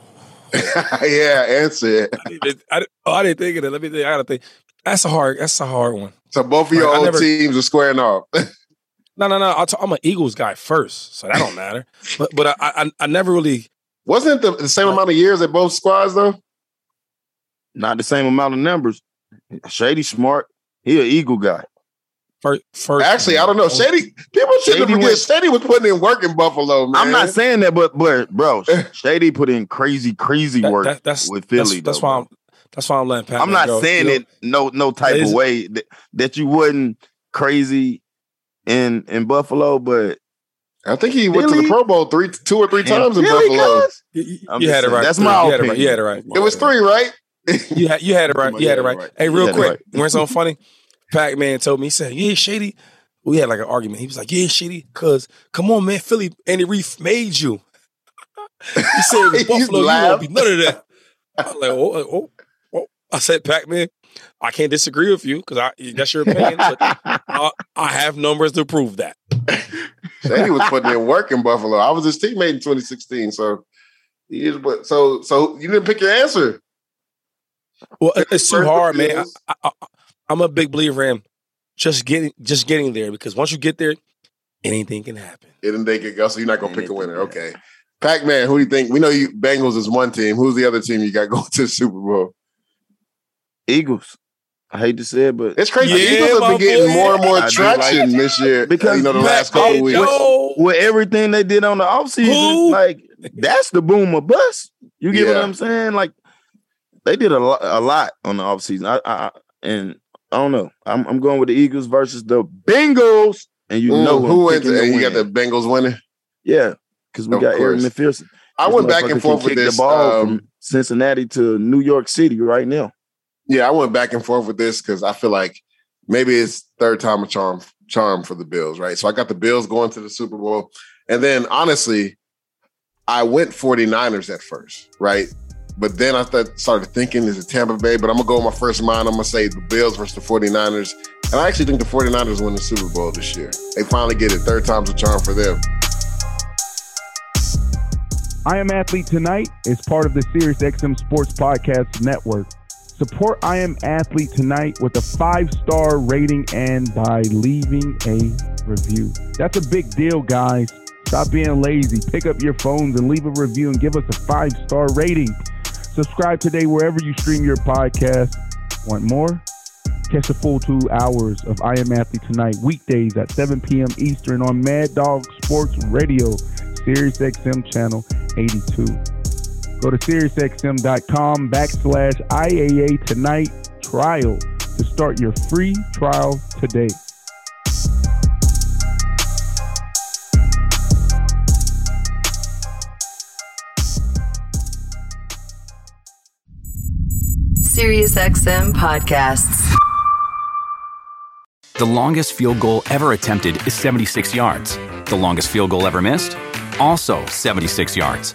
yeah, answer it. I, didn't, I, oh, I didn't think of it. Let me think. I gotta think. That's a hard. That's a hard one. So both of your Like, old never- teams are squaring off. No, no, no. I'll t- I'm an Eagles guy first, so that don't matter. But but I, I I never really. Wasn't it the, the same amount of years at both squads though? Not the same amount of numbers. Shady smart. He an Eagle guy. First, first Actually, I don't know. Shady people should Shady forget. went- Shady was putting in work in Buffalo, man. I'm not saying that, but but bro, Shady put in crazy, crazy work that- that's with Philly. that's though, why. I'm. That's why I'm letting Pat. I'm not saying it no no type of way that, that you wouldn't crazy in in Buffalo, but I think he went to the Pro Bowl three, two or three Damn, times in Philly, Buffalo. cuz? You, you had it right. That's my you had it right. opinion. You had it right. It was three, right? You had you had it right. You had it right. right. Hey, real had it quick, right. you want something funny? Pac Man told me he said, "Yeah, Shady." We had like an argument. He was like, "Yeah, Shady, cause come on, man, Philly, Andy Reid made you." he said, He "Buffalo, you won't be none of that." I was like, "Oh, oh, oh." I said, Pac Man, I can't disagree with you because I that's your opinion, but I, I have numbers to prove that." Shady was putting in work in Buffalo. I was his teammate in 2016. So he is but so so you didn't pick your answer. Well, it's too hard, man. I, I, I- I'm a big believer in just getting just getting there because once you get there, anything can happen. Didn't they get go? So you're not gonna pick a winner. Okay. Pac Man, who do you think? We know you Bengals is one team. Who's the other team you got going to the Super Bowl? Eagles. I hate to say it, but It's crazy. the Yeah, Eagles have been getting boy. more and more I traction like- this year. Because you know, the last couple weeks. Joe. with everything they did on the offseason, like that's the boom or bust. You get what I'm saying? Like they did a lot, a lot on the offseason. I, I, I and I don't know. I'm, I'm going with the Eagles versus the Bengals, and you Mm, know who I'm wins? picking it? to And you got the. Bengals winning. yeah, because we Of got Aaron course. McPherson. I This went back and forth with kick the this. ball um, from Cincinnati to New York City right now. Yeah, I went back and forth with this because I feel like maybe it's third time a charm charm for the Bills, right? So I got the Bills going to the Super Bowl. And then honestly, I went 49ers at first, right? But then I started thinking, is it Tampa Bay? But I'm going to go with my first mind. I'm going to say the Bills versus the 49ers. And I actually think the 49ers win the Super Bowl this year. They finally get it. Third time's a charm for them. I Am Athlete Tonight is part of the SiriusXM Sports Podcast Network. Support I Am Athlete Tonight with a five star rating and by leaving a review. That's a big deal, guys. Stop being lazy. Pick up your phones and leave a review and give us a five star rating. Subscribe today wherever you stream your podcast. Want more? Catch the full two hours of I Am Athlete Tonight weekdays at 7 p.m. Eastern on Mad Dog Sports Radio, Sirius XM channel 82. Go to SiriusXM.com backslash IAA Tonight trial to start your free trial today. SiriusXM podcasts. The longest field goal ever attempted is 76 yards. The longest field goal ever missed? Also 76 yards.